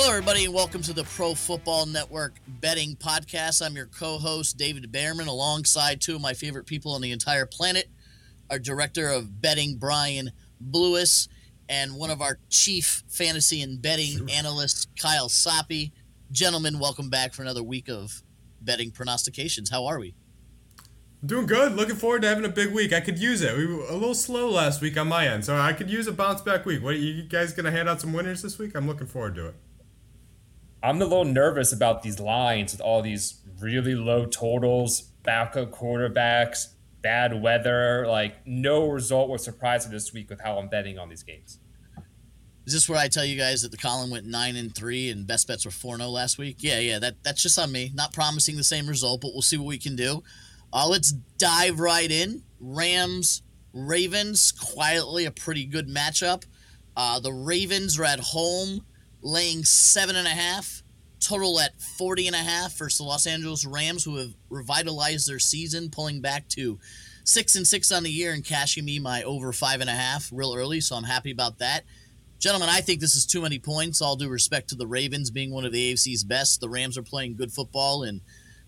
Hello, everybody, and welcome to the Pro Football Network Betting Podcast. I'm your co host, David Bearman, alongside two of my favorite people on the entire planet our director of betting, Brian Blewis, and one of our chief fantasy and betting analysts, Kyle Soppe. Gentlemen, welcome back for another week of betting pronostications. How are we? I'm doing good. Looking forward to having a big week. I could use it. We were a little slow last week on my end, so I could use a bounce back week. What are you guys gonna hand out some winners this week? I'm looking forward to it. I'm a little nervous about these lines with all these really low totals, backup quarterbacks, bad weather. Like no result was surprising this week with how I'm betting on these games. Is this where I tell you guys that the column went nine and three and best bets were four zero last week? Yeah, yeah. That that's just on me. Not promising the same result, but we'll see what we can do. Uh, let's dive right in. Rams, Ravens, quietly a pretty good matchup. Uh, the Ravens are at home laying seven and a half, total at 40 and a half versus the Los Angeles Rams, who have revitalized their season, pulling back to six and six on the year and cashing me my over five and a half real early. So I'm happy about that. Gentlemen, I think this is too many points. All due respect to the Ravens being one of the AFC's best. The Rams are playing good football, and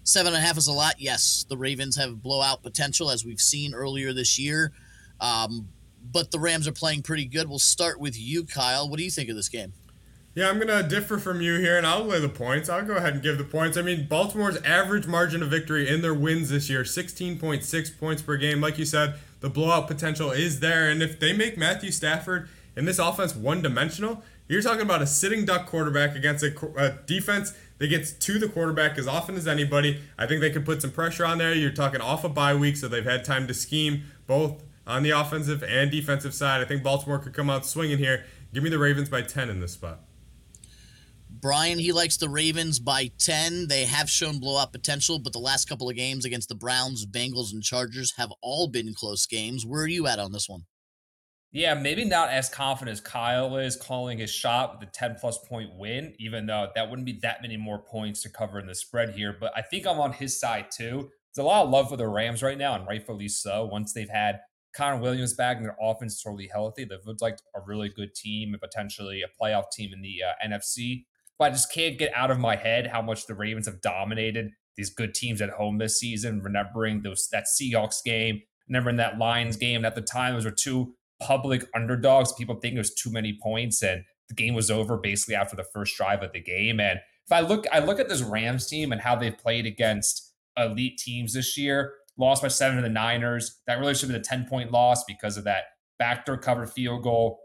seven and a half is a lot. Yes, the Ravens have blowout potential, as we've seen earlier this year. Um, but the Rams are playing pretty good. We'll start with you, Kyle. What do you think of this game? Yeah, I'm gonna differ from you here, and I'll lay the points. I'll go ahead and give the points. I mean, Baltimore's average margin of victory in their wins this year, 16.6 points per game. Like you said, the blowout potential is there, and if they make Matthew Stafford in this offense one-dimensional, you're talking about a sitting duck quarterback against a, a defense that gets to the quarterback as often as anybody. I think they could put some pressure on there. You're talking off a bye week, so they've had time to scheme both on the offensive and defensive side. I think Baltimore could come out swinging here. Give me the Ravens by 10 in this spot. Brian, he likes the Ravens by 10. They have shown blowout potential, but the last couple of games against the Browns, Bengals, and Chargers have all been close games. Where are you at on this one? Yeah, maybe not as confident as Kyle is calling his shot with a 10 plus point win, even though that wouldn't be that many more points to cover in the spread here. But I think I'm on his side too. There's a lot of love for the Rams right now, and rightfully so. Once they've had Connor Williams back and their offense is totally healthy, they've looked like a really good team and potentially a playoff team in the uh, NFC but I just can't get out of my head how much the Ravens have dominated these good teams at home this season. Remembering those that Seahawks game, remembering that Lions game. And At the time, those were two public underdogs. People think it was too many points, and the game was over basically after the first drive of the game. And if I look, I look at this Rams team and how they've played against elite teams this year. Lost by seven to the Niners. That really should been a 10 point loss because of that backdoor cover field goal.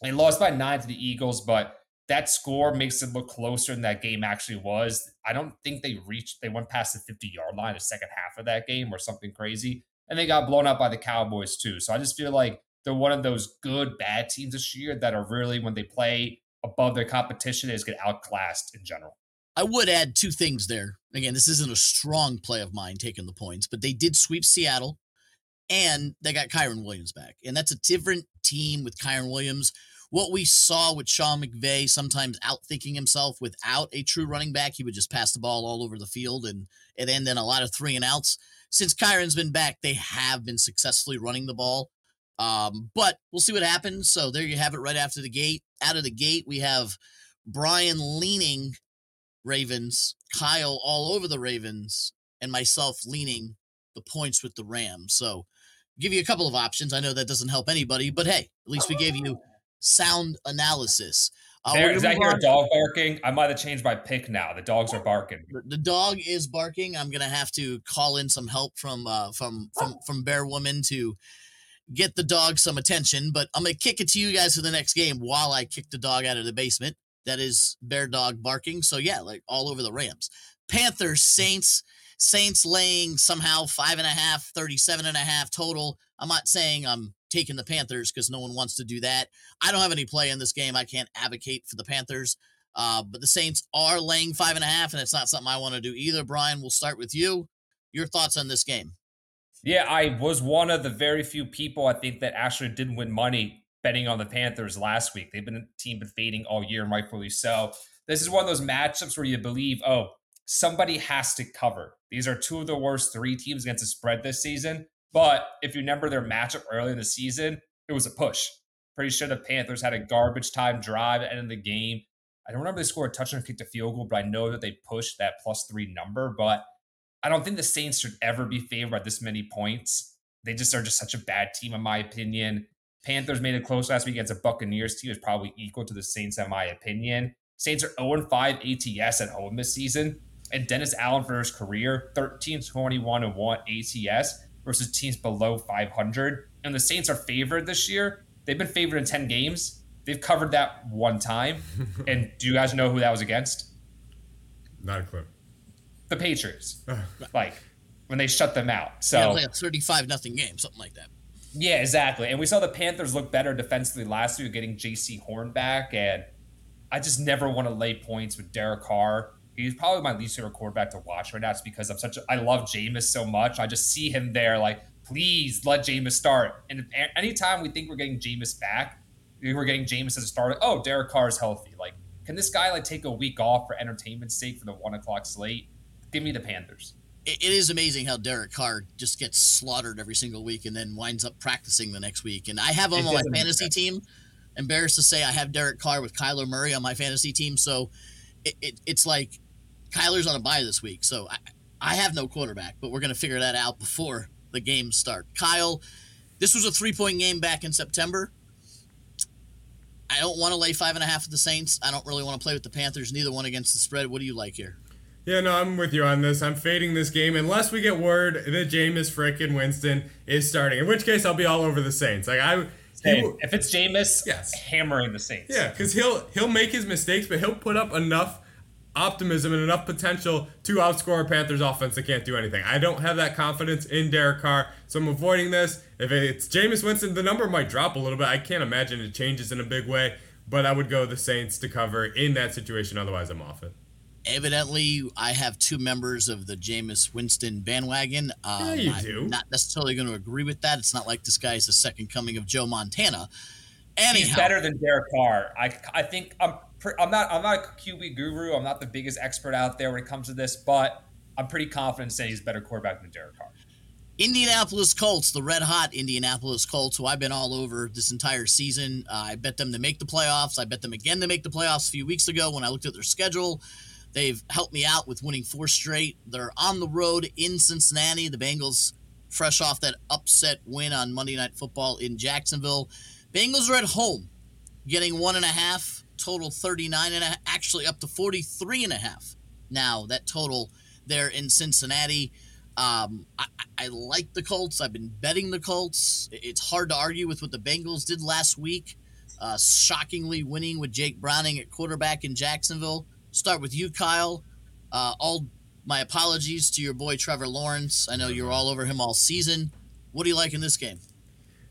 They lost by nine to the Eagles, but that score makes it look closer than that game actually was. I don't think they reached, they went past the 50 yard line the second half of that game or something crazy. And they got blown up by the Cowboys too. So I just feel like they're one of those good, bad teams this year that are really, when they play above their competition, is get outclassed in general. I would add two things there. Again, this isn't a strong play of mine taking the points, but they did sweep Seattle and they got Kyren Williams back. And that's a different team with Kyren Williams what we saw with Sean McVay sometimes outthinking himself without a true running back. He would just pass the ball all over the field and it ended in a lot of three and outs. Since Kyren's been back, they have been successfully running the ball. Um, but we'll see what happens. So there you have it right after the gate. Out of the gate, we have Brian leaning Ravens, Kyle all over the Ravens, and myself leaning the points with the Rams. So give you a couple of options. I know that doesn't help anybody, but hey, at least we gave you sound analysis. Uh, there, is that your dog barking? I might have changed my pick now. The dogs are barking. The, dog is barking. I'm gonna have to call in some help from uh, from from from Bear Woman to get the dog some attention. But I'm gonna kick it to you guys for the next game while I kick the dog out of the basement. That is Bear Dog barking. So yeah, like all over the Rams. Panthers, Saints. Saints laying somehow five and a half, 37 and a half total. I'm not saying I'm taking the Panthers because no one wants to do that. I don't have any play in this game. I can't advocate for the Panthers. Uh, but the Saints are laying five and a half, and it's not something I want to do either. Brian, we'll start with you. Your thoughts on this game? Yeah, I was one of the very few people I think that actually didn't win money betting on the Panthers last week. They've been a team been fading all year, rightfully so. This is one of those matchups where you believe, oh, somebody has to cover. These are two of the worst three teams against the spread this season. But if you remember their matchup early in the season, it was a push. Pretty sure the Panthers had a garbage time drive at the end of the game. I don't remember they scored a touchdown, kicked a field goal, but I know that they pushed that plus three number. But I don't think the Saints should ever be favored by this many points. They just are just such a bad team, in my opinion. Panthers made it close last week against a Buccaneers team is probably equal to the Saints, in my opinion. Saints are 0 5 ATS at home this season. And Dennis Allen for his career, 13 21 and 1 ATS versus teams below 500. And the Saints are favored this year. They've been favored in 10 games. They've covered that one time. and do you guys know who that was against? Not a clue. The Patriots. like when they shut them out. So yeah, like a 35 nothing game, something like that. Yeah, exactly. And we saw the Panthers look better defensively last week, getting Jaycee Horn back. And I just never want to lay points with Derek Carr. He's probably my least favorite quarterback to watch right now. It's because I'm such a I love Jameis so much. I just see him there, like, please let Jameis start. And anytime we think we're getting Jameis back, we're getting Jameis as a starter. Oh, Derek Carr is healthy. Like, can this guy like take a week off for entertainment's sake for the one o'clock slate? Give me the Panthers it is amazing how Derek Carr just gets slaughtered every single week and then winds up practicing the next week. And I have him on my fantasy team. Embarrassed to say, I have Derek Carr with Kyler Murray on my fantasy team. So it, it, it's like Kyler's on a bye this week. So I, I have no quarterback, but we're going to figure that out before the games start. Kyle, this was a three point game back in September. I don't want to lay five and a half with the Saints. I don't really want to play with the Panthers, neither one against the spread. What do you like here? Yeah, no, I'm with you on this. I'm fading this game unless we get word that Jameis frickin' Winston is starting. In which case, I'll be all over the Saints. Like I, will, if it's Jameis, yes, hammering the Saints. Yeah, because he'll he'll make his mistakes, but he'll put up enough optimism and enough potential to outscore a Panthers offense that can't do anything. I don't have that confidence in Derek Carr, so I'm avoiding this. If it's Jameis Winston, the number might drop a little bit. I can't imagine it changes in a big way, but I would go the Saints to cover in that situation. Otherwise, I'm off it evidently I have two members of the Jameis Winston bandwagon. Um, yeah, you I'm do. Not necessarily going to agree with that. It's not like this guy is the second coming of Joe Montana. Anyhow, He's better than Derek Carr. I, I think I'm I'm not I'm not a QB guru. I'm not the biggest expert out there when it comes to this, but I'm pretty confident saying he's a better quarterback than Derek Carr. Indianapolis Colts, the red hot Indianapolis Colts, who I've been all over this entire season. Uh, I bet them to make the playoffs. I bet them again to make the playoffs a few weeks ago when I looked at their schedule. They've helped me out with winning four straight. They're on the road in Cincinnati. The Bengals, fresh off that upset win on Monday Night Football in Jacksonville. Bengals are at home, getting one and a half, total 39 and a actually up to 43 and a half. Now, that total there in Cincinnati. Um, I, I like the Colts. I've been betting the Colts. It's hard to argue with what the Bengals did last week, uh, shockingly winning with Jake Browning at quarterback in Jacksonville start with you, Kyle. Uh, all my apologies to your boy Trevor Lawrence. I know you're all over him all season. What do you like in this game?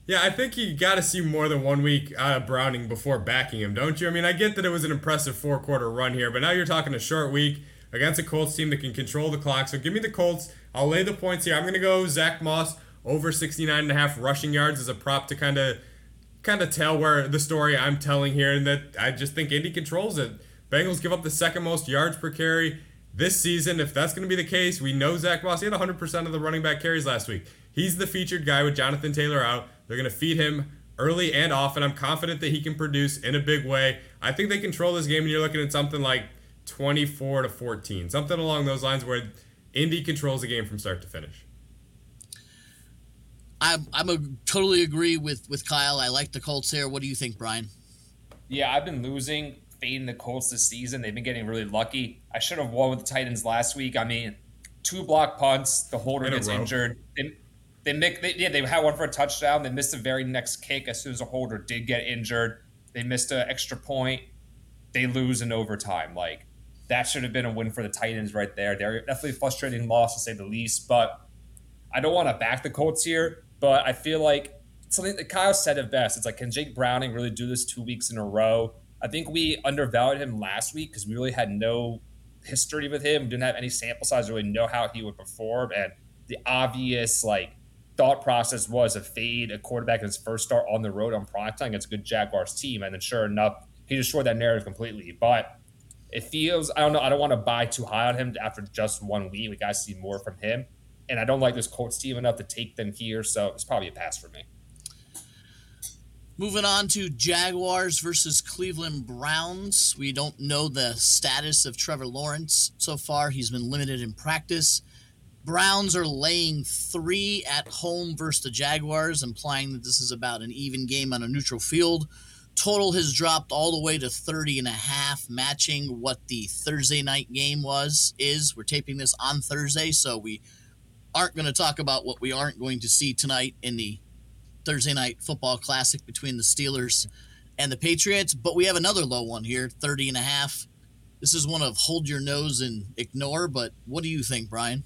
Yeah, I think you got to see more than one week out of Browning before backing him, don't you? I mean, I get that it was an impressive four quarter run here, but now you're talking a short week against a Colts team that can control the clock. So give me the Colts. I'll lay the points here. I'm going to go Zach Moss over 69 and a half rushing yards as a prop to kind of kind of tell where the story I'm telling here and that I just think Indy controls it. Bengals give up the second most yards per carry this season. If that's going to be the case, we know Zach Moss. He had 100% of the running back carries last week. He's the featured guy with Jonathan Taylor out. They're going to feed him early and often. I'm confident that he can produce in a big way. I think they control this game, and you're looking at something like 24 to 14, something along those lines where Indy controls the game from start to finish. I'm I'm a totally agree with with Kyle. I like the Colts here. What do you think, Brian? Yeah, I've been losing fading the Colts this season. They've been getting really lucky. I should have won with the Titans last week. I mean, two block punts. The holder gets injured. They, they, make, they, yeah, they had one for a touchdown. They missed the very next kick as soon as the holder did get injured. They missed an extra point. They lose in overtime. Like that should have been a win for the Titans right there. They're definitely frustrating loss to say the least. But I don't want to back the Colts here. But I feel like something that Kyle said it best. It's like, can Jake Browning really do this two weeks in a row? I think we undervalued him last week because we really had no history with him. We didn't have any sample size really know how he would perform. And the obvious like thought process was a fade a quarterback in his first start on the road on primetime against a good Jaguars team. And then sure enough, he destroyed that narrative completely. But it feels I don't know, I don't want to buy too high on him after just one week. We gotta see more from him. And I don't like this Colts team enough to take them here, so it's probably a pass for me. Moving on to Jaguars versus Cleveland Browns. We don't know the status of Trevor Lawrence so far. He's been limited in practice. Browns are laying three at home versus the Jaguars, implying that this is about an even game on a neutral field. Total has dropped all the way to 30 and a half, matching what the Thursday night game was is. We're taping this on Thursday, so we aren't going to talk about what we aren't going to see tonight in the Thursday night football classic between the Steelers and the Patriots. But we have another low one here, 30 and a half. This is one of hold your nose and ignore. But what do you think, Brian?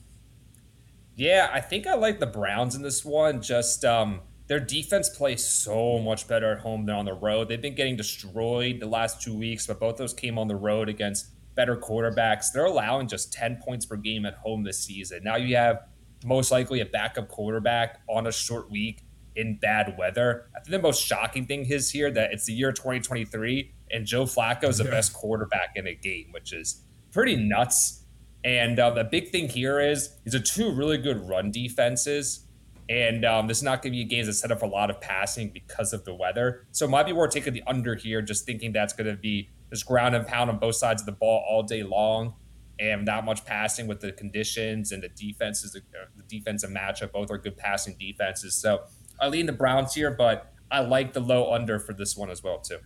Yeah, I think I like the Browns in this one. Just um, their defense plays so much better at home than on the road. They've been getting destroyed the last two weeks, but both those came on the road against better quarterbacks. They're allowing just 10 points per game at home this season. Now you have most likely a backup quarterback on a short week in bad weather. I think the most shocking thing is here that it's the year 2023 and Joe Flacco is the yeah. best quarterback in a game, which is pretty nuts. And uh, the big thing here is these are two really good run defenses. And um, this is not going to be a game that's set up for a lot of passing because of the weather. So it might be worth taking the under here, just thinking that's going to be just ground and pound on both sides of the ball all day long and not much passing with the conditions and the defenses, the defensive matchup. Both are good passing defenses. So I lean the Browns here, but I like the low under for this one as well too.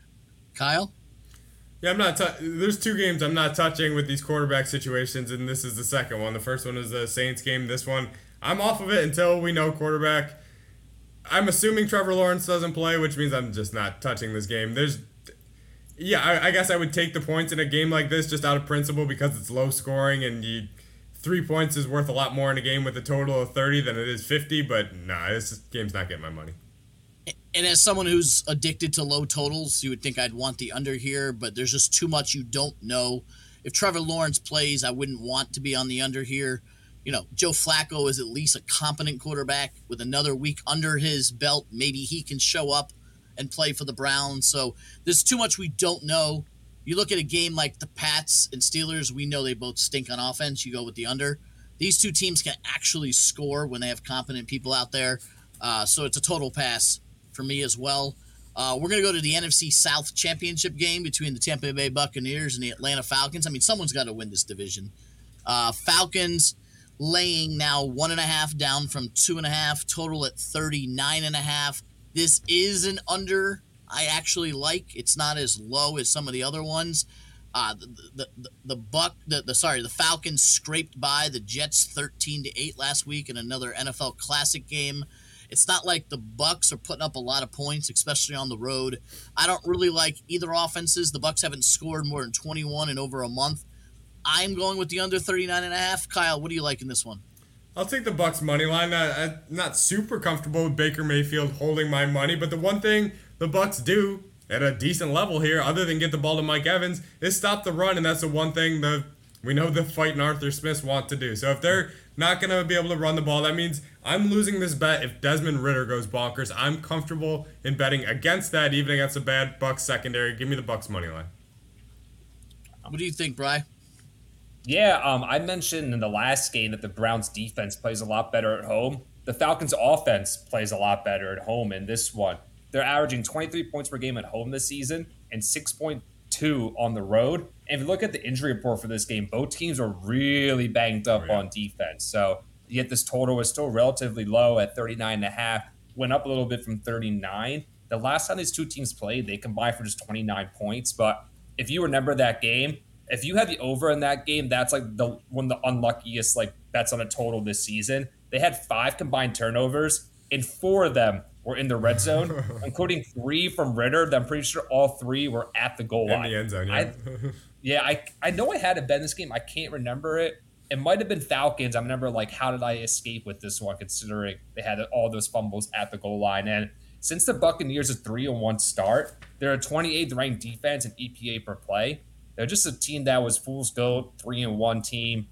Kyle. Yeah, I'm not. T- There's two games I'm not touching with these quarterback situations, and this is the second one. The first one is the Saints game. This one, I'm off of it until we know quarterback. I'm assuming Trevor Lawrence doesn't play, which means I'm just not touching this game. There's, yeah, I, I guess I would take the points in a game like this just out of principle because it's low scoring and you three points is worth a lot more in a game with a total of 30 than it is 50, but nah, this game's not getting my money. And as someone who's addicted to low totals, you would think I'd want the under here, but there's just too much you don't know. If Trevor Lawrence plays, I wouldn't want to be on the under here. You know, Joe Flacco is at least a competent quarterback with another week under his belt. Maybe he can show up and play for the Browns. So there's too much we don't know. You look at a game like the Pats and Steelers, we know they both stink on offense. You go with the under. These two teams can actually score when they have competent people out there. Uh, so it's a total pass for me as well. Uh, we're going to go to the NFC South Championship game between the Tampa Bay Buccaneers and the Atlanta Falcons. I mean, someone's got to win this division. Uh, Falcons laying now one and a half down from two and a half, total at 39 and a half. This is an under I actually like. It's not as low as some of the other ones. Uh, the, the, the, buck the, the sorry the Falcons scraped by the Jets 13 to 8 last week in another NFL classic game. It's not like the Bucks are putting up a lot of points, especially on the road. I don't really like either offenses. The Bucks haven't scored more than 21 in over a month. I'm going with the under 39 and a half. Kyle, what do you like in this one? I'll take the Bucks money line. I, I'm not super comfortable with Baker Mayfield holding my money, but the one thing the Bucks do at a decent level here, other than get the ball to Mike Evans, is stop the run, and that's the one thing the we know the fighting Arthur Smith want to do. So if they're not going to be able to run the ball, that means I'm losing this bet if Desmond Ridder goes bonkers. I'm comfortable in betting against that, even against a bad Bucks secondary. Give me the Bucks money line. What do you think, Bry? Yeah, um, I mentioned in the last game that the Browns defense plays a lot better at home. The Falcons offense plays a lot better at home in this one. They're averaging 23 points per game at home this season and 6.2 on the road. If you look at the injury report for this game, both teams are really banged up oh, yeah. on defense. So yet this total was still relatively low at 39 and a half, went up a little bit from 39. The last time these two teams played, they combined for just 29 points. But if you remember that game, if you had the over in that game, that's like the one of the unluckiest like bets on a total this season. They had five combined turnovers, and four of them were in the red zone, including three from Ridder. That I'm pretty sure all three were at the goal line. In the end zone, yeah. I, yeah, I, I know I had a bet in this game. I can't remember it. It might have been Falcons. I remember like, how did I escape with this one, considering they had all those fumbles at the goal line. And since the Buccaneers a three and one start, they're a 28th ranked defense in EPA per play. They're just a team that was fool's gold, three and one team.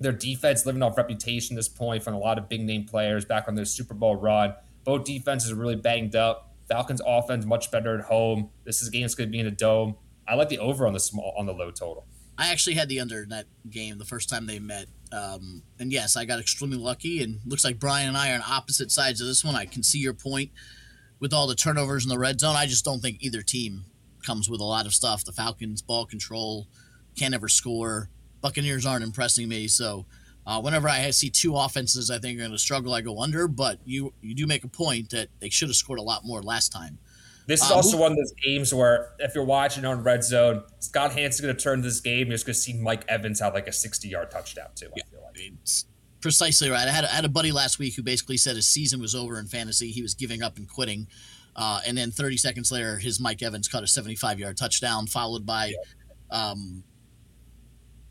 Their defense living off reputation at this point from a lot of big name players back on their Super Bowl run. Both defenses are really banged up. Falcons offense much better at home. This is a game that's going to be in a dome. I like the over on the small on the low total. I actually had the under in that game the first time they met. Um, and yes, I got extremely lucky. And looks like Brian and I are on opposite sides of this one. I can see your point. with all the turnovers in the red zone. I just don't think either team comes with a lot of stuff. The Falcons ball control, can't ever score. Buccaneers aren't impressing me, so uh, whenever I see two offenses, I think are going to struggle. I go under, but you you do make a point that they should have scored a lot more last time. This is uh, also one of those games where if you're watching on Red Zone, Scott Hanson's going to turn this game. You're just going to see Mike Evans have like a 60 yard touchdown too. Yeah, I feel like. It's precisely right. I had, I had a buddy last week who basically said his season was over in fantasy. He was giving up and quitting. Uh, and then 30 seconds later, his Mike Evans caught a 75 yard touchdown, followed by yeah. um,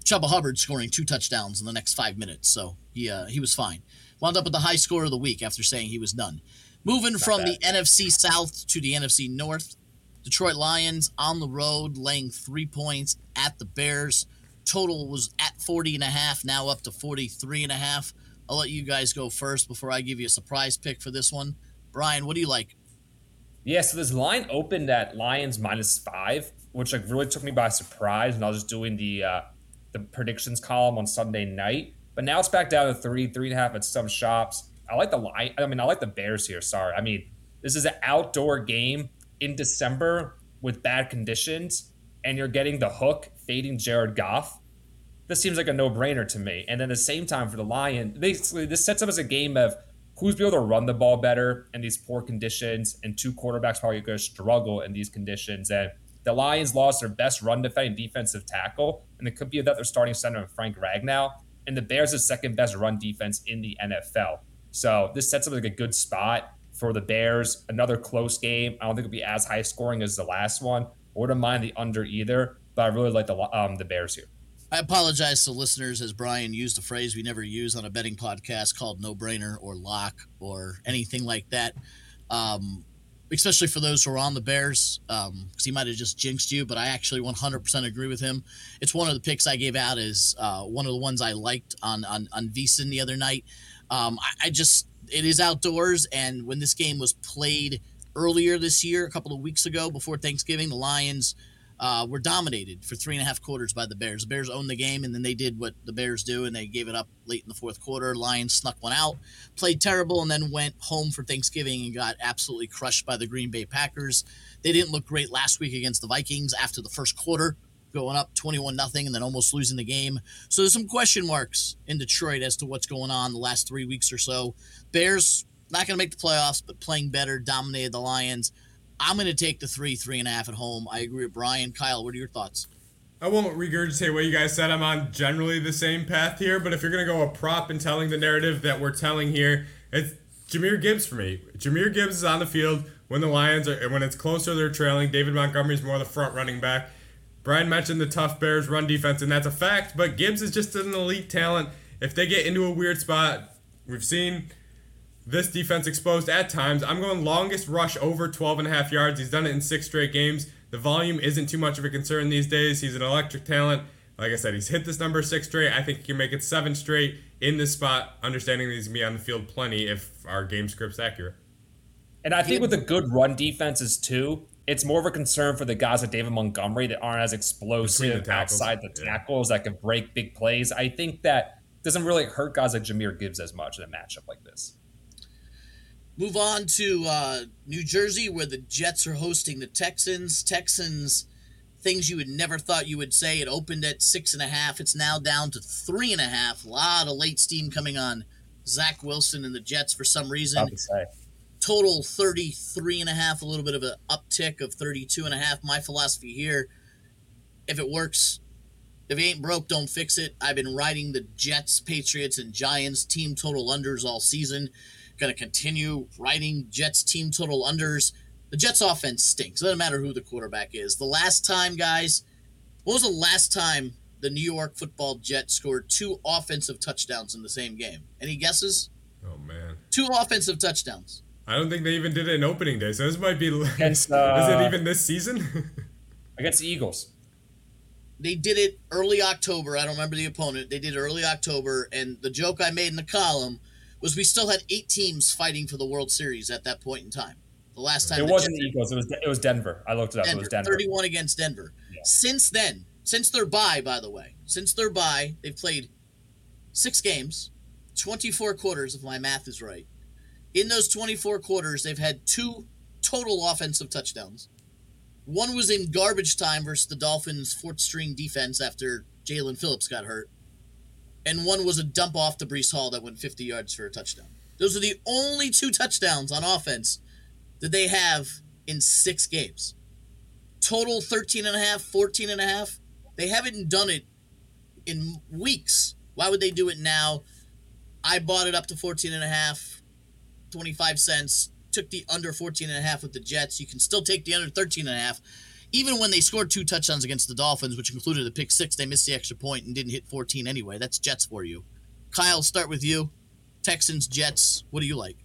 Chuba Hubbard scoring two touchdowns in the next five minutes. So he, uh, he was fine. Wound up with the high score of the week after saying he was done. Moving from bad. the NFC South to the NFC North, Detroit Lions on the road laying three points at the Bears. Total was at 40 and a half, now up to 43 and a half. I'll let you guys go first before I give you a surprise pick for this one. Brian, what do you like? Yeah, so this line opened at Lions minus five, which like really took me by surprise And I was just doing the uh, the predictions column on Sunday night. But now it's back down to three, three and a half at some shops. I like the line. I mean, I like the Bears here. Sorry, I mean this is an outdoor game in December with bad conditions, and you're getting the hook fading Jared Goff. This seems like a no brainer to me. And then at the same time for the Lions, basically this sets up as a game of who's be able to run the ball better in these poor conditions, and two quarterbacks probably going to struggle in these conditions. And the Lions lost their best run defending defensive tackle, and it could be that they're starting center Frank Ragnow, and the Bears' second best run defense in the NFL. So this sets up like a good spot for the Bears. Another close game. I don't think it'll be as high scoring as the last one. Wouldn't mind the under either, but I really like the um, the Bears here. I apologize to listeners as Brian used a phrase we never use on a betting podcast called no brainer or lock or anything like that. Um, especially for those who are on the Bears, because um, he might have just jinxed you, but I actually 100% agree with him. It's one of the picks I gave out as uh, one of the ones I liked on on, on VSiN the other night. Um, I, I just it is outdoors, and when this game was played earlier this year, a couple of weeks ago before Thanksgiving, the Lions – uh, were dominated for three and a half quarters by the Bears. The Bears owned the game, and then they did what the Bears do, and they gave it up late in the fourth quarter. Lions snuck one out, played terrible, and then went home for Thanksgiving and got absolutely crushed by the Green Bay Packers. They didn't look great last week against the Vikings after the first quarter, going up 21 nothing and then almost losing the game. So there's some question marks in Detroit as to what's going on the last three weeks or so. Bears not going to make the playoffs, but playing better, dominated the Lions. I'm going to take the three, three and a half at home. I agree with Brian. Kyle, what are your thoughts? I won't regurgitate what you guys said. I'm on generally the same path here, but if you're going to go a prop and telling the narrative that we're telling here, it's Jahmyr Gibbs for me. Jahmyr Gibbs is on the field when the Lions are, and when it's closer, they're trailing. David Montgomery's more the front running back. Brian mentioned the tough Bears run defense, and that's a fact, but Gibbs is just an elite talent. If they get into a weird spot, we've seen this defense exposed at times. I'm going longest rush over 12 and a half yards. He's done it in six straight games. The volume isn't too much of a concern these days. He's an electric talent. Like I said, he's hit this number six straight. I think he can make it seven straight in this spot, understanding that he's going to be on the field plenty if our game script's accurate. And I think with the good run defenses, too, it's more of a concern for the guys like David Montgomery that aren't as explosive the outside the tackles yeah. that can break big plays. I think that doesn't really hurt guys like Jahmyr Gibbs as much in a matchup like this. Move on to uh, New Jersey, where the Jets are hosting the Texans. Texans, things you would never thought you would say. It opened at six and a half. It's now down to three and a half. A lot of late steam coming on Zach Wilson and the Jets for some reason. Total 33 and a half, a little bit of an uptick of 32 and a half. My philosophy here, if it works, if it ain't broke, don't fix it. I've been riding the Jets, Patriots, and Giants team total unders all season going to continue riding Jets team total unders. The Jets offense stinks. It doesn't matter who the quarterback is. The last time, guys, what was the last time the New York football Jets scored two offensive touchdowns in the same game? Any guesses? Oh, man. Two offensive touchdowns. I don't think they even did it in opening day, so this might be. Against, uh, is it even this season? against the Eagles. They did it early October. I don't remember the opponent. They did it early October, and the joke I made in the column was we still had eight teams fighting for the World Series at that point in time. The last time it wasn't the Eagles, it was it was Denver. I looked it up. Denver, it was Denver. Thirty-one against Denver. Yeah. Since then, since their bye, by the way, since their bye, they've played six games, twenty-four quarters, if my math is right. In those twenty-four quarters, they've had two total offensive touchdowns. One was in garbage time versus the Dolphins' fourth string defense after Jaelan Phillips got hurt. And one was a dump off to Breece Hall that went 50 yards for a touchdown. Those are the only two touchdowns on offense that they have in six games. Total 13 and a half, 14 and a half. They haven't done it in weeks. Why would they do it now? I bought it up to 14 and a half, 25 cents. Took the under 14 and a half with the Jets. You can still take the under 13 and a half. Even when they scored two touchdowns against the Dolphins, which included a pick six, they missed the extra point and didn't hit 14 anyway. That's Jets for you. Kyle, start with you. Texans, Jets. What do you like?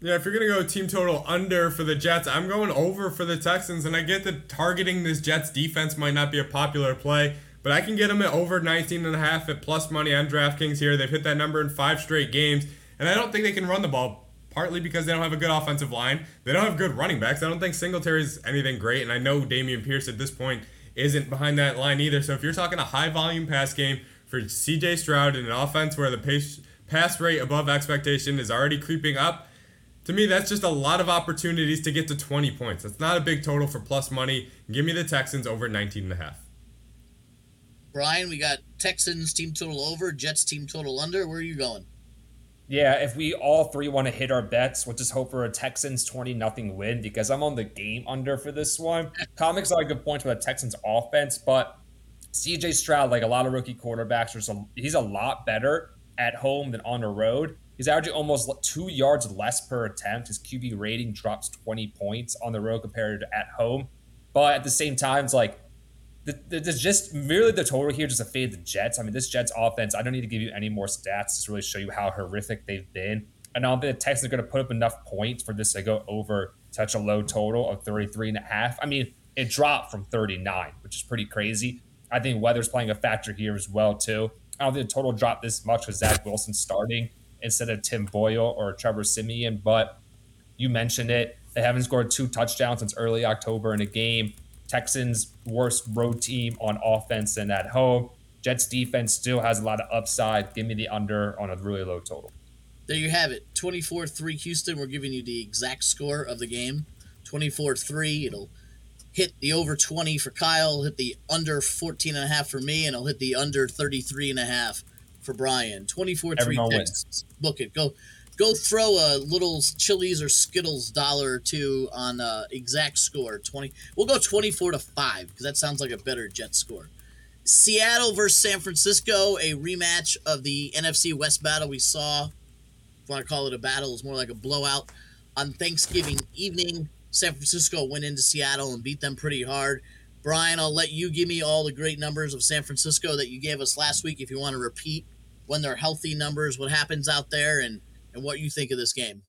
Yeah, if you're gonna go team total under for the Jets, I'm going over for the Texans, and I get that targeting this Jets defense might not be a popular play, but I can get them at over 19 and a half at plus money on DraftKings here. They've hit that number in five straight games, and I don't think they can run the ball. Partly because they don't have a good offensive line, they don't have good running backs. I don't think Singletary's anything great, and I know Dameon Pierce at this point isn't behind that line either. So if you're talking a high volume pass game for C.J. Stroud in an offense where the pace pass rate above expectation is already creeping up. To me, that's just a lot of opportunities to get to 20 points. That's not a big total for plus money. Give me the Texans over 19 and a half. Brian, we got Texans team total over, Jets team total under. Where are you going? Yeah, if we all three want to hit our bets, we'll just hope for a Texans 20 nothing win because I'm on the game under for this one. Comics are a good point for the Texans offense, but CJ Stroud, like a lot of rookie quarterbacks, he's a lot better at home than on the road. He's averaging almost two yards less per attempt. His QB rating drops 20 points on the road compared to at home. But at the same time, it's like there's just merely the total here just to fade the Jets. I mean, this Jets offense, I don't need to give you any more stats to really show you how horrific they've been. And I don't think the Texans are going to put up enough points for this to go over such a low total of 33 and a half. I mean, it dropped from 39, which is pretty crazy. I think weather's playing a factor here as well, too. I don't think the total dropped this much with Zach Wilson starting instead of Tim Boyle or Trevor Siemian, but you mentioned it. They haven't scored two touchdowns since early October in a game. Texans' worst road team on offense and at home. Jets defense still has a lot of upside. Give me the under on a really low total. There you have it. 24 3 Houston. We're giving you the exact score of the game. 24 3. It'll hit the over 20 for Kyle, hit the under 14 and a half for me, and I'll hit the under 33 and a half for Brian. 24 3 Texans. Book it. Go go throw a little Chili's or Skittles dollar or two on uh, exact score. 20. We'll go 24 to 5 because that sounds like a better jet score. Seattle versus San Francisco, a rematch of the NFC West battle we saw. If you want to call it a battle, it's more like a blowout on Thanksgiving evening. San Francisco went into Seattle and beat them pretty hard. Brian, I'll let you give me all the great numbers of San Francisco that you gave us last week if you want to repeat when they're healthy numbers, what happens out there, and, and what you think of this game.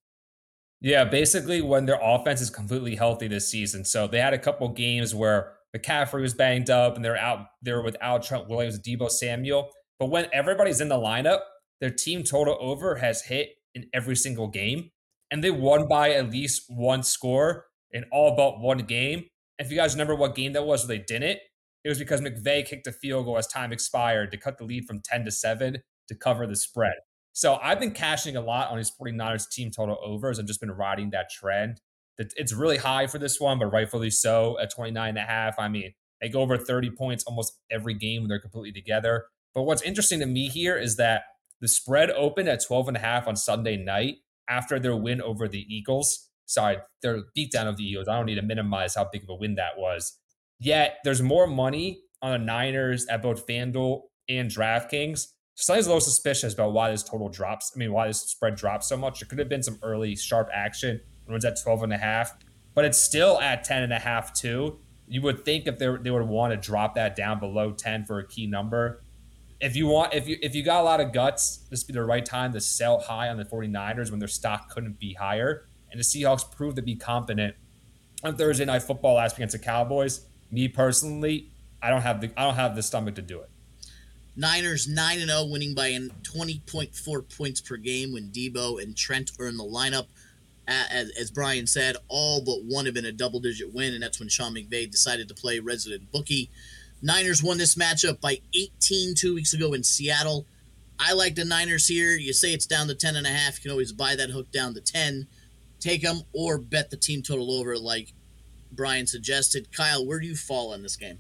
Yeah, basically when their offense is completely healthy this season. So they had a couple games where McCaffrey was banged up and they're out there without Trent Williams, Deebo Samuel. But when everybody's in the lineup, their team total over has hit in every single game. And they won by at least one score in all but one game. If you guys remember what game that was where they didn't, it was because McVay kicked a field goal as time expired to cut the lead from 10 to 7 to cover the spread. So I've been cashing a lot on his 49ers team total overs and just been riding that trend. It's really high for this one, but rightfully so at 29 and a half. I mean, they go over 30 points almost every game when they're completely together. But what's interesting to me here is that the spread opened at 12 and a half on Sunday night after their win over the Eagles sorry, their beatdown of the Eagles. I don't need to minimize how big of a win that was. Yet there's more money on the Niners at both FanDuel and DraftKings. Something's a little suspicious about why this total drops. I mean, why this spread drops so much. It could have been some early sharp action when it's at 12 and a half, but it's still at 10 and a half too. You would think if they, they would want to drop that down below 10 for a key number. If you want, if you if you got a lot of guts, this would be the right time to sell high on the 49ers when their stock couldn't be higher and the Seahawks proved to be competent on Thursday night football last against the Cowboys. Me personally, I don't have the I don't have the stomach to do it. Niners 9 and 0 winning by 20.4 points per game when Deebo and Trent are in the lineup. As, as Brian said, all but one have been a double digit win, and that's when Sean McVay decided to play resident bookie. Niners won this matchup by 18 two weeks ago in Seattle. I like the Niners here. You say it's down to 10 and a half. You can always buy that hook down to 10 take them or bet the team total over, like Brian suggested. Kyle, where do you fall in this game?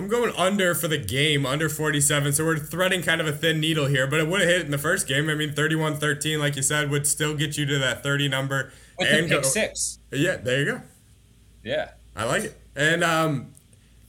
I'm going under for the game, under 47. So we're threading kind of a thin needle here, but it would have hit in the first game. I mean, 31 13, like you said, would still get you to that 30 number. With and pick go, six. Yeah, there you go. Yeah. I like it. And, um,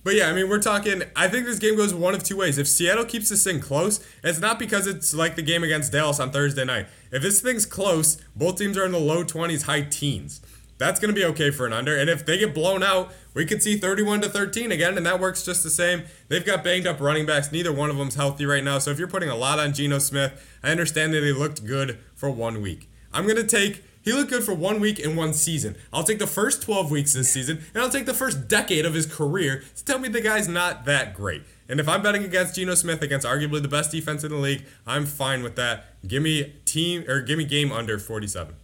but yeah, I mean, we're talking. I think this game goes one of two ways. If Seattle keeps this thing close, it's not because it's like the game against Dallas on Thursday night. If this thing's close, both teams are in the low 20s, high teens. That's going to be okay for an under. And if they get blown out, we could see 31 to 13 again, and that works just the same. They've got banged up running backs. Neither one of them's healthy right now. So if you're putting a lot on Geno Smith, I understand that he looked good for one week. I'm going to take he looked good for one week in one season. I'll take the first 12 weeks this season, and I'll take the first decade of his career to tell me the guy's not that great. And if I'm betting against Geno Smith against arguably the best defense in the league, I'm fine with that. Give me team or give me game under 47.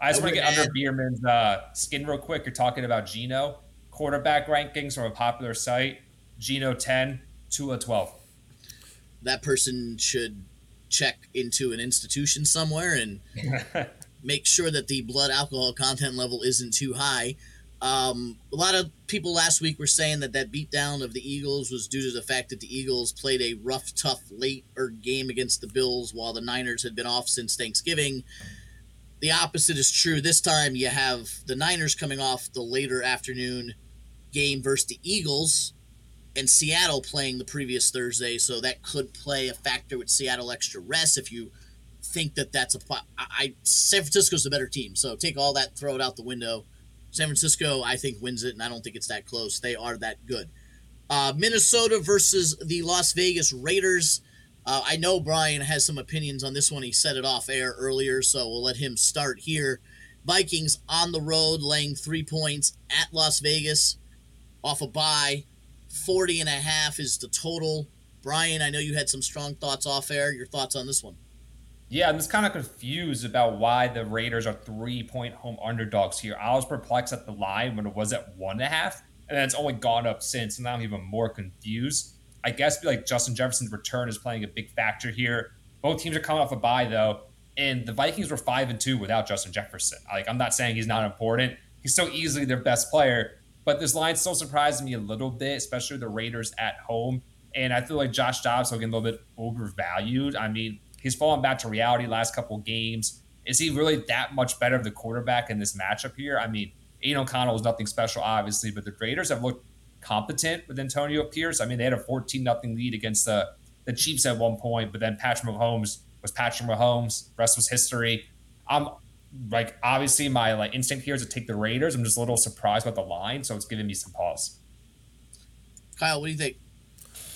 I just want to get under Bearman's uh, skin real quick. You're talking about Geno quarterback rankings from a popular site. Geno 10, Tua 12. That person should check into an institution somewhere and make sure that the blood alcohol content level isn't too high. Um, a lot of people last week were saying that that beatdown of the Eagles was due to the fact that the Eagles played a rough, tough, late or game against the Bills while the Niners had been off since Thanksgiving. The opposite is true. This time you have the Niners coming off the later afternoon game versus the Eagles and Seattle playing the previous Thursday, so that could play a factor with Seattle extra rest if you – think that that's a. I, San Francisco's a better team, so take all that, throw it out the window. San Francisco, I think, wins it, and I don't think it's that close. They are that good. Uh, Minnesota versus the Las Vegas Raiders. Uh, I know Brian has some opinions on this one. He set it off air earlier, so we'll let him start here. Vikings on the road, laying three points at Las Vegas off a bye. 40 and a half is the total. Brian, I know you had some strong thoughts off air. Your thoughts on this one? Yeah, I'm just kind of confused about why the Raiders are three point home underdogs here. I was perplexed at the line when it was at one and a half, and then it's only gone up since, and now I'm even more confused. I guess like Justin Jefferson's return is playing a big factor here. Both teams are coming off a bye though, and the Vikings were five and two without Justin Jefferson. Like I'm not saying he's not important. He's so easily their best player, but this line still surprised me a little bit, especially the Raiders at home. And I feel like Josh Dobbs looking a little bit overvalued. I mean, He's fallen back to reality last couple games. Is he really that much better of the quarterback in this matchup here? I mean, Aidan O'Connell is nothing special, obviously, but the Raiders have looked competent with Antonio Pierce. I mean, they had a 14 nothing lead against the, the Chiefs at one point, but then Patrick Mahomes was Patrick Mahomes. Rest was history. I'm like, obviously, my like instinct here is to take the Raiders. I'm just a little surprised about the line, so it's giving me some pause. Kyle, what do you think?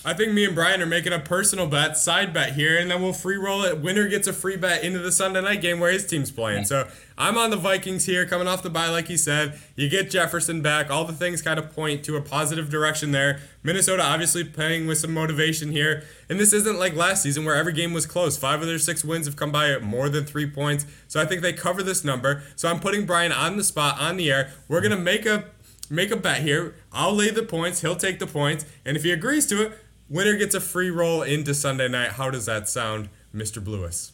I think me and Brian are making a personal bet, side bet here, and then we'll free roll it. Winner gets a free bet into the Sunday night game where his team's playing. So I'm on the Vikings here, coming off the bye, like he said. You get Jefferson back. All the things kind of point to a positive direction there. Minnesota obviously playing with some motivation here. And this isn't like last season where every game was close. Five of their six wins have come by more than three points. So I think they cover this number. So I'm putting Brian on the spot, on the air. We're going to make a make a bet here. I'll lay the points. He'll take the points. And if he agrees to it, Winner gets a free roll into Sunday night. How does that sound, Mr. Blewis?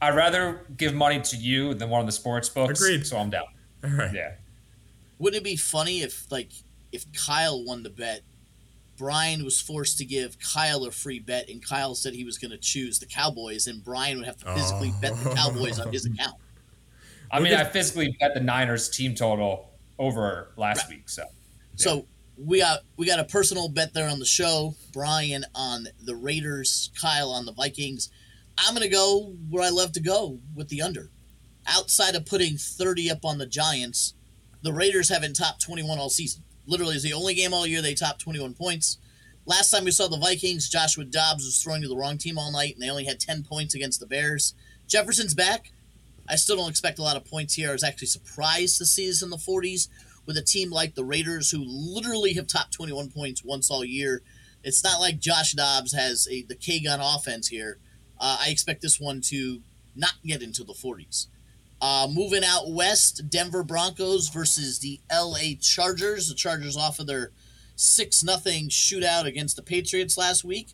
I'd rather give money to you than one of the sports books. Agreed. So I'm down. All right. Yeah. Wouldn't it be funny if like if Kyle won the bet, Brian was forced to give Kyle a free bet, and Kyle said he was going to choose the Cowboys, and Brian would have to physically oh. bet the oh. Cowboys on his account. I mean, I physically bet the Niners team total over last right. week, so. Yeah. So we got we got a personal bet there on the show. Brian on the Raiders, Kyle on the Vikings. I'm gonna go where I love to go with the under. Outside of putting 30 up on the Giants, the Raiders haven't topped 21 all season. Literally, is the only game all year they topped 21 points. Last time we saw the Vikings, Joshua Dobbs was throwing to the wrong team all night, and they only had 10 points against the Bears. Jefferson's back. I still don't expect a lot of points here. I was actually surprised to see this in the 40s with a team like the Raiders, who literally have topped 21 points once all year. It's not like Josh Dobbs has a the K gun offense here. Uh, I expect this one to not get into the 40s. Uh, moving out west, Denver Broncos versus the LA Chargers. The Chargers off of their 6 nothing shootout against the Patriots last week.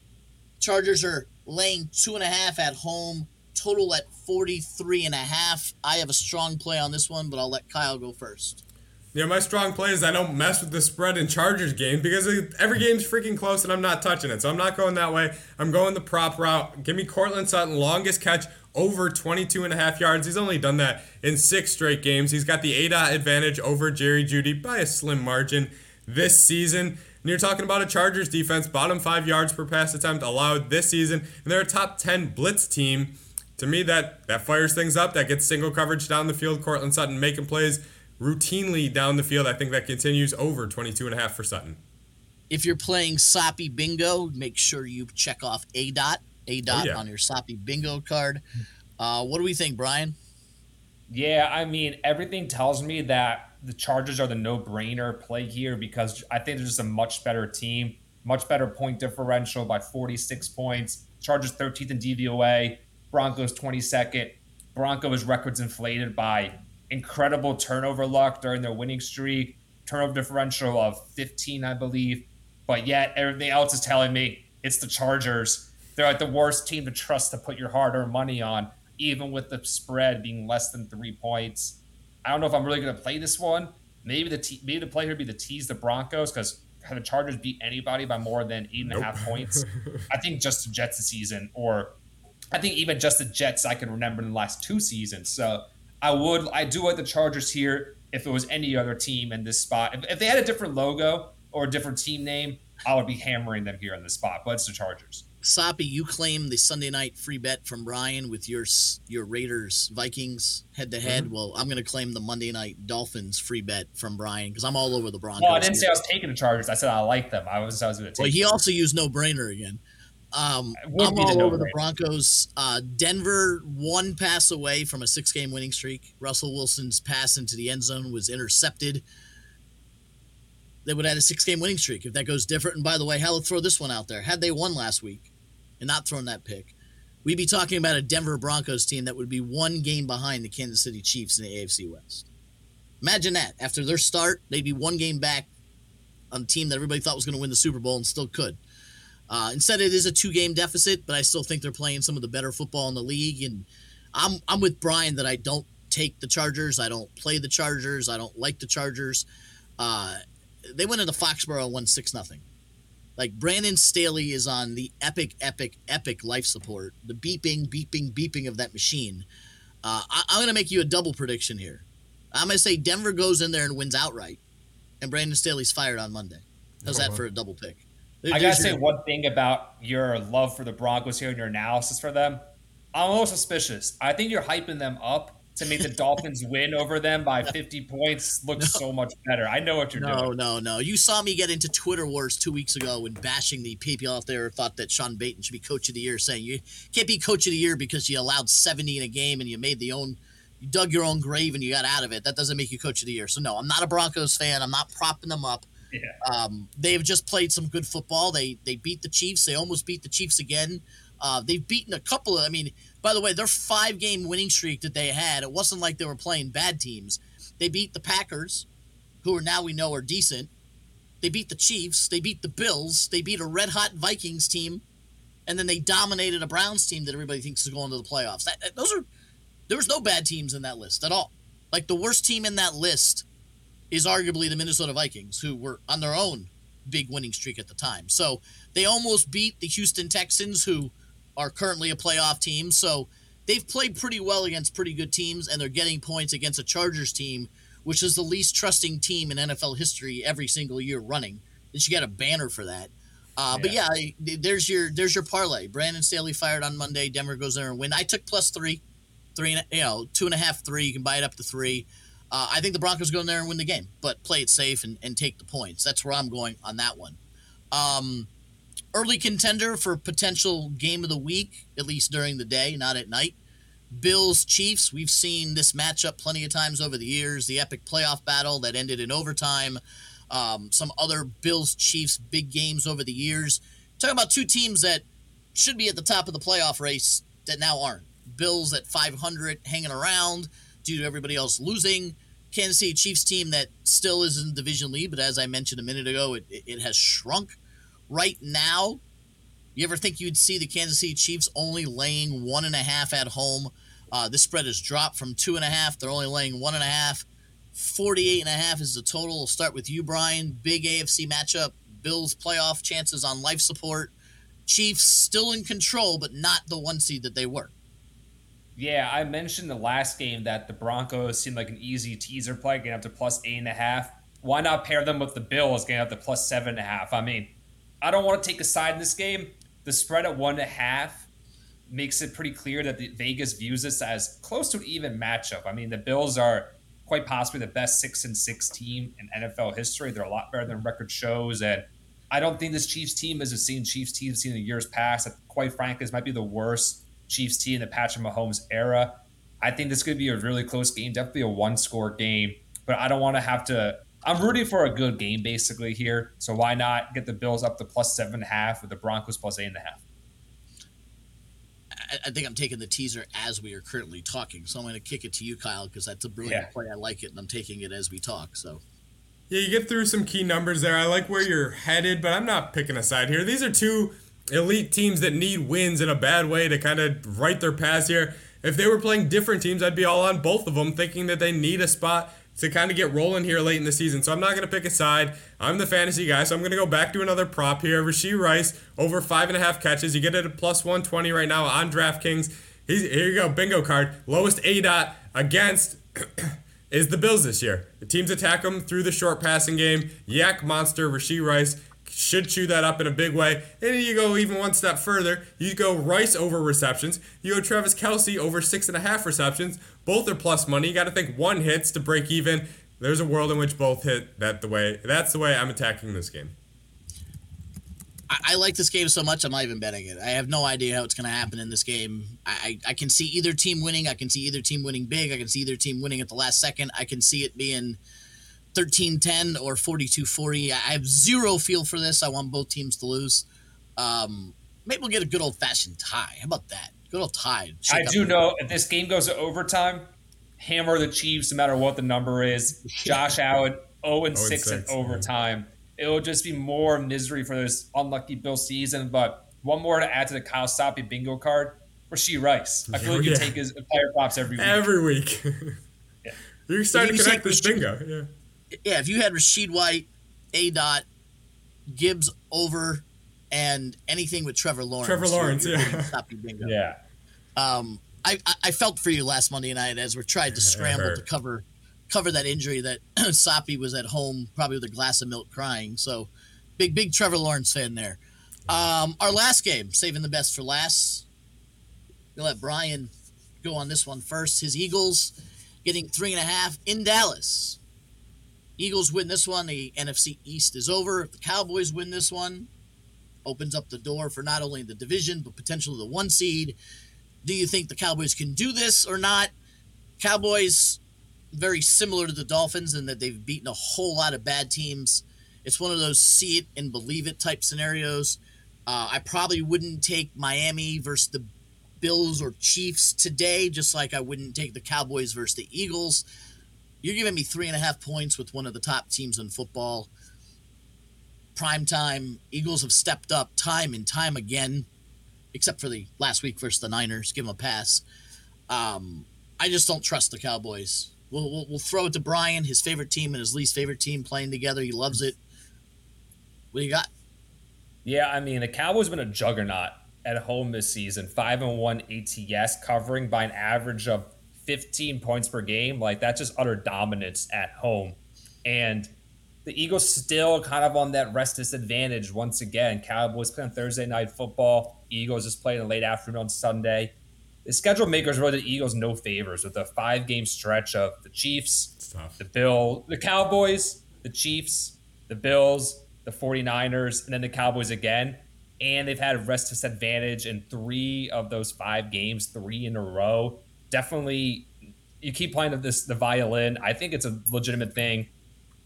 Chargers are laying two and a half at home, total at 43 and a half. I have a strong play on this one, but I'll let Kyle go first. Yeah, my strong play is I don't mess with the spread in Chargers game because every game's freaking close and I'm not touching it. So I'm not going that way. I'm going the prop route. Give me Courtland Sutton, longest catch over 22 and a half yards. He's only done that in six straight games. He's got the A dot advantage over Jerry Jeudy by a slim margin this season. And you're talking about a Chargers defense, bottom five yards per pass attempt allowed this season, and they're a top 10 blitz team. To me, that that fires things up. That gets single coverage down the field. Courtland Sutton making plays routinely down the field. I think that continues over 22 and a half for Sutton. If you're playing Soppe Bingo, make sure you check off A dot, A dot oh, yeah. on your Soppe Bingo card. Uh, what do we think, Brian? Yeah, I mean, everything tells me that the Chargers are the no-brainer play here because I think they're just a much better team, much better point differential by 46 points. Chargers 13th in DVOA, Broncos 22nd. Broncos records inflated by incredible turnover luck during their winning streak, turnover differential of 15, I believe. But yet, everything else is telling me it's the Chargers. They're like the worst team to trust to put your hard earned money on, even with the spread being less than three points. I don't know if I'm really going to play this one. Maybe the te- maybe the play here be to tease the Broncos because have the Chargers beat anybody by more than eight and nope. a half points? I think just the Jets this season, or I think even just the Jets I can remember in the last two seasons. So I would I do like the Chargers here if it was any other team in this spot. If, if they had a different logo or a different team name, I would be hammering them here in this spot. But it's the Chargers. Soppe, you claim the Sunday night free bet from Brian with your your Raiders Vikings head to head. Well, I'm going to claim the Monday night Dolphins free bet from Brian because I'm all over the Broncos. Well, I didn't say I was taking the Chargers. I said I like them. I was I was going to take. Well, he them. also used no brainer again. Um, I'm all over the Broncos. Uh, Denver one pass away from a six game winning streak. Russell Wilson's pass into the end zone was intercepted. They would have had a six game winning streak if that goes different. And by the way, hell, let's throw this one out there. Had they won last week and not thrown that pick, we'd be talking about a Denver Broncos team that would be one game behind the Kansas City Chiefs in the AFC West. Imagine that. After their start, they'd be one game back on a team that everybody thought was going to win the Super Bowl and still could. Uh, instead, it is a two game deficit, but I still think they're playing some of the better football in the league. And I'm, I'm with Brian that I don't take the Chargers. I don't play the Chargers. I don't like the Chargers. Uh, they went into Foxborough and won 6 nothing. Like Brandon Staley is on the epic, epic, epic life support. The beeping, beeping, beeping of that machine. Uh, I, I'm going to make you a double prediction here. I'm going to say Denver goes in there and wins outright, and Brandon Staley's fired on Monday. How's that for a double pick? I gotta say one thing about your love for the Broncos here and your analysis for them. I'm a little suspicious. I think you're hyping them up to make the Dolphins win over them by 50 points look no. so much better. I know what you're no, doing. No, no, no. You saw me get into Twitter wars two weeks ago when bashing the people out there thought that Sean Payton should be coach of the year, saying you can't be coach of the year because you allowed 70 in a game and you made the own you dug your own grave and you got out of it. That doesn't make you coach of the year. So no, I'm not a Broncos fan. I'm not propping them up. Yeah. Um, they've just played some good football. They they beat the Chiefs. They almost beat the Chiefs again. Uh, they've beaten a couple of. I mean, by the way, their five game winning streak that they had, it wasn't like they were playing bad teams. They beat the Packers, who are now we know are decent. They beat the Chiefs. They beat the Bills. They beat a red hot Vikings team, and then they dominated a Browns team that everybody thinks is going to the playoffs. That, that, those are there was no bad teams in that list at all. Like the worst team in that list is arguably the Minnesota Vikings, who were on their own big winning streak at the time. So they almost beat the Houston Texans, who are currently a playoff team. So they've played pretty well against pretty good teams, and they're getting points against a Chargers team, which is the least trusting team in NFL history every single year running. They should get a banner for that. Uh, yeah. But yeah, there's your there's your parlay. Brandon Staley fired on Monday. Denver goes there and win. I took plus three, three, and you know, two and a half, three. You can buy it up to three. Uh, I think the Broncos go in there and win the game, but play it safe and, and take the points. That's where I'm going on that one. Um, early contender for potential game of the week, at least during the day, not at night. Bills Chiefs. We've seen this matchup plenty of times over the years. The epic playoff battle that ended in overtime. Um, some other Bills Chiefs big games over the years. Talking about two teams that should be at the top of the playoff race that now aren't. Bills at 500 hanging around due to everybody else losing. Kansas City Chiefs team that still is in division lead, but as I mentioned a minute ago, it, it has shrunk. Right now, you ever think you'd see the Kansas City Chiefs only laying one and a half at home Uh, this spread has dropped from two and a half. They're only laying one and a half. 48 and a half is the total. We'll start with you, Brian. Big AFC matchup. Bills playoff chances on life support. Chiefs still in control, but not the one seed that they were. Yeah, I mentioned the last game that the Broncos seemed like an easy teaser play, getting up to plus eight and a half. Why not pair them with the Bills, getting up to plus seven and a half? I mean, I don't want to take a side in this game. The spread at one and a half makes it pretty clear that the Vegas views this as close to an even matchup. I mean, the Bills are quite possibly the best six and six team in NFL history. They're a lot better than record shows, and I don't think this Chiefs team is a seen Chiefs team seen in years past. Quite frankly, this might be the worst Chiefs team in the Patrick Mahomes era. I think this could be a really close game, definitely a one score game, but I don't want to have to. I'm rooting for a good game basically here. So why not get the Bills up to plus seven and a half with the Broncos plus eight and a half? I, think I'm taking the teaser as we are currently talking. So I'm going to kick it to you, Kyle, because that's a brilliant yeah. play. I like it, and I'm taking it as we talk. So. Yeah, you get through some key numbers there. I like where you're headed, but I'm not picking a side here. These are two elite teams that need wins in a bad way to kind of right their path here. If they were playing different teams, I'd be all on both of them, thinking that they need a spot to kind of get rolling here late in the season. So I'm not going to pick a side. I'm the fantasy guy, so I'm going to go back to another prop here. Rashee Rice over five and a half catches. You get it at plus 120 right now on DraftKings. He's, here you go, bingo card. Lowest A dot against is the Bills this year. The teams attack them through the short passing game. YAC monster Rashee Rice should chew that up in a big way. And you go even one step further. You go Rice over receptions. You go Travis Kelce over six and a half receptions. Both are plus money. You got to think one hits to break even. There's a world in which both hit that the way. That's the way I'm attacking this game. I, like this game so much, I'm not even betting it. I have no idea how it's going to happen in this game. I, I can see either team winning. I can see either team winning big. I can see either team winning at the last second. I can see it being 13-10 or 42-40. I have zero feel for this. I want both teams to lose. Um, maybe we'll get a good old fashioned tie. How about that? Good old tie. I do know if this game goes to overtime, hammer the Chiefs no matter what the number is. Josh Allen 0 and 6 in overtime. It will just be more misery for this unlucky Bill season. But one more to add to the Kyle Soppe bingo card. Rashee Rice. I feel like you take his player props every week. Every week. yeah. You're starting to connect this bingo. Yeah yeah, if you had Rachaad White, A. Dot, Gibbs over, and anything with Trevor Lawrence. Trevor Lawrence, yeah. bingo. Yeah. Um, I, I felt for you last Monday night as we tried to scramble to cover cover that injury that Soppe was at home, probably with a glass of milk crying. So big, big Trevor Lawrence fan there. Um, our last game, saving the best for last. We'll let Brian go on this one first. His Eagles getting three and a half in Dallas. Eagles win this one, the NFC East is over. If the Cowboys win this one, opens up the door for not only the division but potentially the one seed. Do you think the Cowboys can do this or not? Cowboys very similar to the Dolphins in that they've beaten a whole lot of bad teams. It's one of those see it and believe it type scenarios. Uh, I probably wouldn't take Miami versus the Bills or Chiefs today, just like I wouldn't take the Cowboys versus the Eagles. You're giving me three and a half points with one of the top teams in football. Prime time, Eagles have stepped up time and time again, except for the last week versus the Niners. Give them a pass. Um, I just don't trust the Cowboys. We'll, we'll, we'll throw it to Brian, his favorite team and his least favorite team playing together. He loves it. What do you got? Yeah, I mean the Cowboys been a juggernaut at home this season. Five and one ATS, covering by an average of 15 points per game, like that's just utter dominance at home. And the Eagles still kind of on that rest disadvantage once again. Cowboys play on Thursday night football. Eagles just playing in the late afternoon on Sunday. The schedule makers really the Eagles no favors with a five game stretch of the Chiefs, the Bill, the Cowboys, the Chiefs, the Bills, the 49ers, and then the Cowboys again. And they've had rest disadvantage in three of those five games, three in a row definitely you keep playing this the violin. I think it's a legitimate thing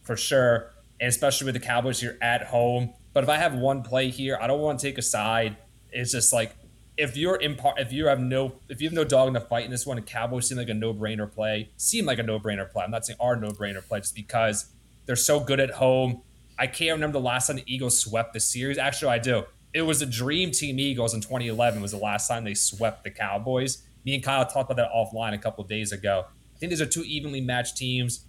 for sure, and especially with the Cowboys here at home. But if I have one play here, I don't want to take a side. It's just like if you're in part, if you have no, if you have no dog in the fight in this one, the Cowboys seem like a no-brainer play. Seem like a no-brainer play. I'm not saying are no-brainer play just because they're so good at home. I can't remember the last time the Eagles swept the series. Actually, I do. It was the Dream Team Eagles in 2011 was the last time they swept the Cowboys Me and Kyle talked about that offline a couple days ago. I think these are two evenly matched teams.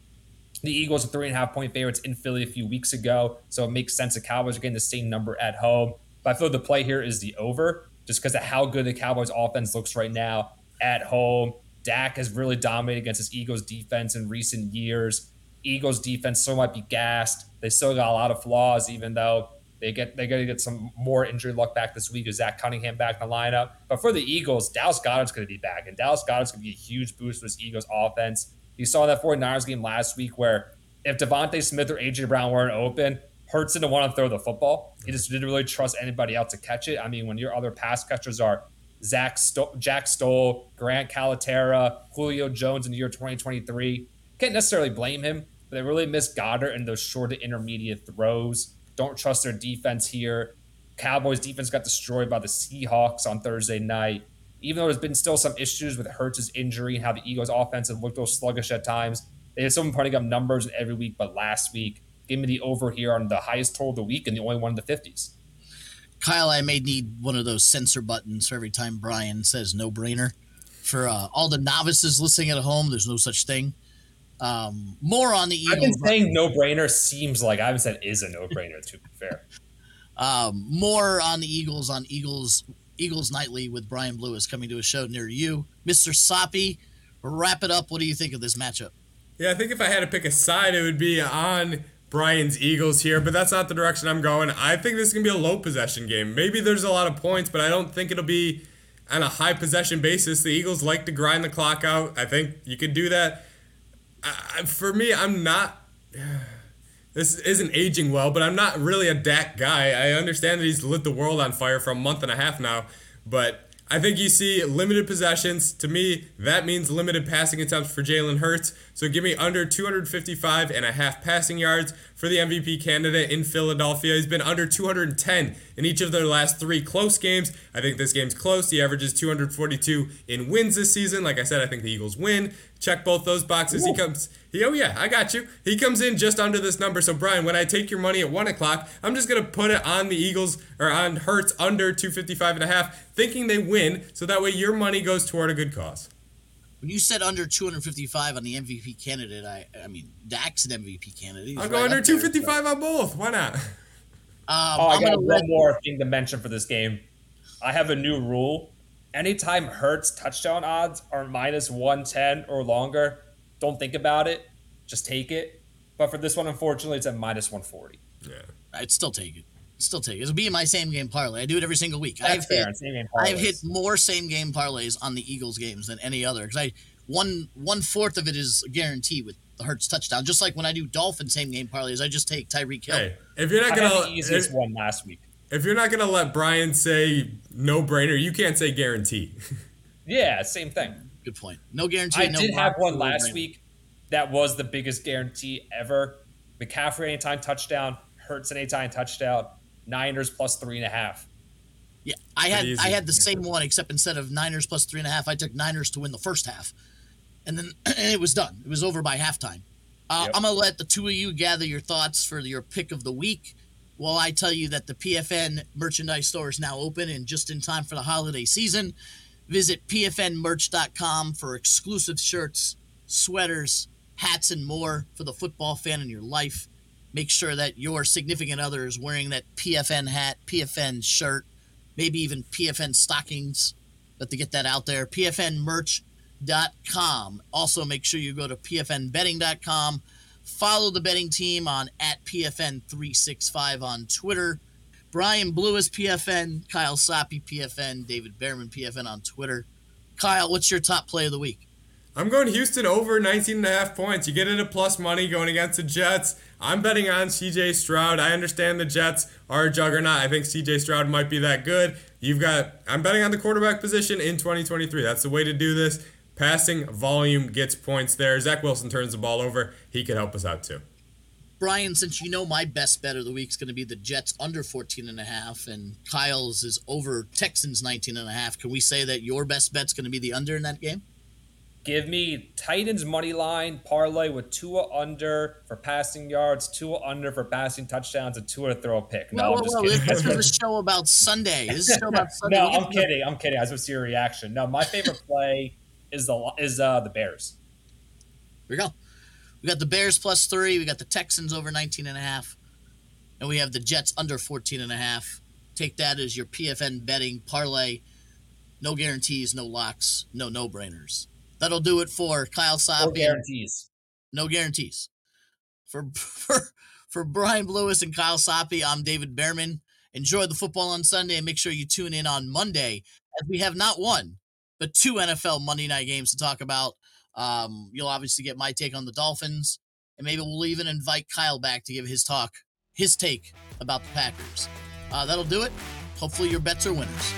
The Eagles are three and a half point favorites in Philly a few weeks ago, so it makes sense the Cowboys are getting the same number at home. But I feel the play here is the over, just because of how good the Cowboys offense looks right now at home. Dak has really dominated against his Eagles defense in recent years. Eagles defense still might be gassed. They still got a lot of flaws, even though they get they're gonna get some more injury luck back this week. Is Zach Cunningham back in the lineup? But for the Eagles, Dallas Goedert's gonna be back, and Dallas Goedert's gonna be a huge boost for this Eagles offense. You saw that 49ers game last week where if DeVonta Smith or AJ Brown weren't open, Hurts didn't want to throw the football. He just didn't really trust anybody else to catch it. I mean, when your other pass catchers are Zach Sto- Jack Stoll, Grant Calcaterra, Julio Jones in the year 2023, can't necessarily blame him, but they really missed Goedert in those short to intermediate throws. Don't trust their defense here. Cowboys defense got destroyed by the Seahawks on Thursday night. Even though there's been still some issues with Hurts' injury and how the Eagles' offense have looked a little sluggish at times, they had someone putting up numbers every week, but last week, give me the over here on the highest total of the week and the only one in the 50s. Kyle, I may need one of those censor buttons for every time Brian says no brainer. For uh, all the novices listening at home, there's no such thing. Um, more on the Eagles. I've been saying no brainer seems like I haven't said is a no brainer, to be fair. Um, more on the Eagles on Eagles Eagles Nightly with Brian Blewis coming to a show near you. Mr. Soppe, wrap it up. What do you think of this matchup? Yeah, I think if I had to pick a side, it would be on Brian's Eagles here, but that's not the direction I'm going. I think this is going to be a low possession game. Maybe there's a lot of points, but I don't think it'll be on a high possession basis. The Eagles like to grind the clock out. I think you can do that. I, for me, I'm not. This isn't aging well, but I'm not really a Dak guy. I understand that he's lit the world on fire for a month and a half now, but I think you see limited possessions. To me, that means limited passing attempts for Jalen Hurts. So give me under 255 and a half passing yards for the MVP candidate in Philadelphia. He's been under 210 in each of their last three close games. I think this game's close. He averages 242 in wins this season. Like I said, I think the Eagles win. Check both those boxes. He comes oh yeah, I got you. He comes in just under this number. So Brian, when I take your money at one o'clock, I'm just gonna put it on the Eagles or on Hurts under 255 and a half, thinking they win. So that way your money goes toward a good cause. When you said under 255 on the MVP candidate, I I mean Dak's an MVP candidate. He's I'll go right under 255 there, so. on both. Why not? Um, oh, I I'm got one let... more thing to mention for this game. I have a new rule. Anytime Hurts touchdown odds are minus 110 or longer, don't think about it. Just take it. But for this one, unfortunately, it's at minus 140. Yeah. I'd still take it. Still take it. It'll be in my same game parlay. I do it every single week. That's I've fair. hit, same game I've hit more same game parlays on the Eagles games than any other because I one one fourth of it is guaranteed with the Hurts touchdown. Just like when I do Dolphin same game parlays, I just take Tyreek Hill. Hey, if you're not gonna the easiest if, one last week. If you're not gonna let Brian say no brainer, you can't say guarantee. yeah, same thing. Good point. No guarantee. I no did have one last week that was the biggest guarantee ever. McCaffrey anytime touchdown, Hurts anytime touchdown, Niners plus three and a half. Yeah, I had I had the same one except instead of Niners plus three and a half, I took Niners to win the first half, and then and it was done. It was over by halftime. Uh, yep. I'm gonna let the two of you gather your thoughts for your pick of the week. While I tell you that the PFN merchandise store is now open and just in time for the holiday season, visit pfnmerch.com for exclusive shirts, sweaters, hats and more for the football fan in your life. Make sure that your significant other is wearing that PFN hat, PFN shirt, maybe even PFN stockings. But to get that out there, pfnmerch.com. Also, make sure you go to pfnbetting.com. Follow the betting team on at PFN365 on Twitter. Brian Blewis PFN, Kyle Soppe PFN, David Bearman PFN on Twitter. Kyle, what's your top play of the week? I'm going Houston over 19 and a half points. You get at plus money going against the Jets. I'm betting on CJ Stroud. I understand the Jets are a juggernaut. I think CJ Stroud might be that good. You've got I'm betting on the quarterback position in 2023. That's the way to do this. Passing volume gets points there. Zach Wilson turns the ball over. He could help us out too. Brian, since you know my best bet of the week is going to be the Jets under 14 and a half and Kyle's is over Texans 19 and a half, can we say that your best bet's going to be the under in that game? Give me Titans money line parlay with Tua under for passing yards, Tua under for passing touchdowns, and Tua to throw a pick. No, whoa, I'm just whoa, kidding. This is a show about Sunday. This is a show about Sunday. no, I'm kidding. I'm kidding. I just want to see your reaction. No, my favorite play is the is uh the Bears. Here we go. We got the Bears plus three. We got the Texans over 19 and a half. And we have the Jets under 14 and a half. Take that as your PFN betting parlay. No guarantees, no locks, no no brainers. That'll do it for Kyle No guarantees. No guarantees. For, for for Brian Blewis and Kyle Soppe, I'm David Bearman. Enjoy the football on Sunday and make sure you tune in on Monday as we have not one, but two NFL Monday night games to talk about. Um, you'll obviously get my take on the Dolphins, and maybe we'll even invite Kyle back to give his talk, his take about the Packers. Uh, that'll do it. Hopefully, your bets are winners.